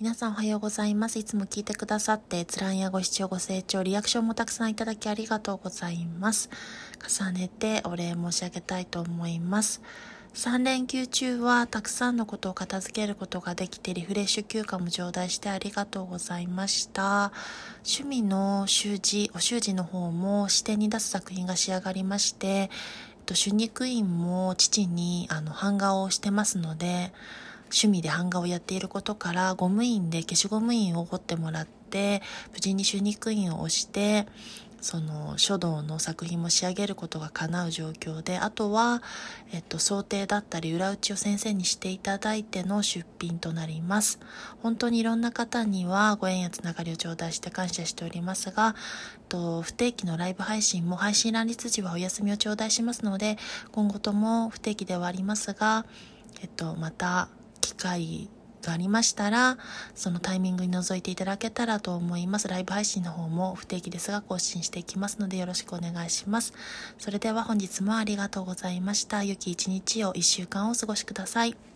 皆さんおはようございます。いつも聞いてくださって、閲覧やご視聴、ご清聴、リアクションもたくさんいただきありがとうございます。重ねてお礼申し上げたいと思います。3連休中はたくさんのことを片付けることができてリフレッシュ休暇も頂戴してありがとうございました。趣味の習字、お習字の方も視点に出す作品が仕上がりまして、えっと、手肉院も父にあの版画をしてますので、趣味で版画をやっていることからゴム印で消しゴム印を彫ってもらって無事に手肉印を押してその書道の作品も仕上げることが叶う状況であとは、えっと、想定だったり裏打ちを先生にしていただいての出品となります。本当にいろんな方にはご縁やつながりを頂戴して感謝しておりますが、えっと、不定期のライブ配信も配信乱立時はお休みを頂戴しますので今後とも不定期ではありますが、えっと、また機会がありましたら、そのタイミングに覗いていただけたらと思います。ライブ配信の方も不定期ですが更新していきますのでよろしくお願いします。それでは本日もありがとうございました。良き一日を一週間お過ごしください。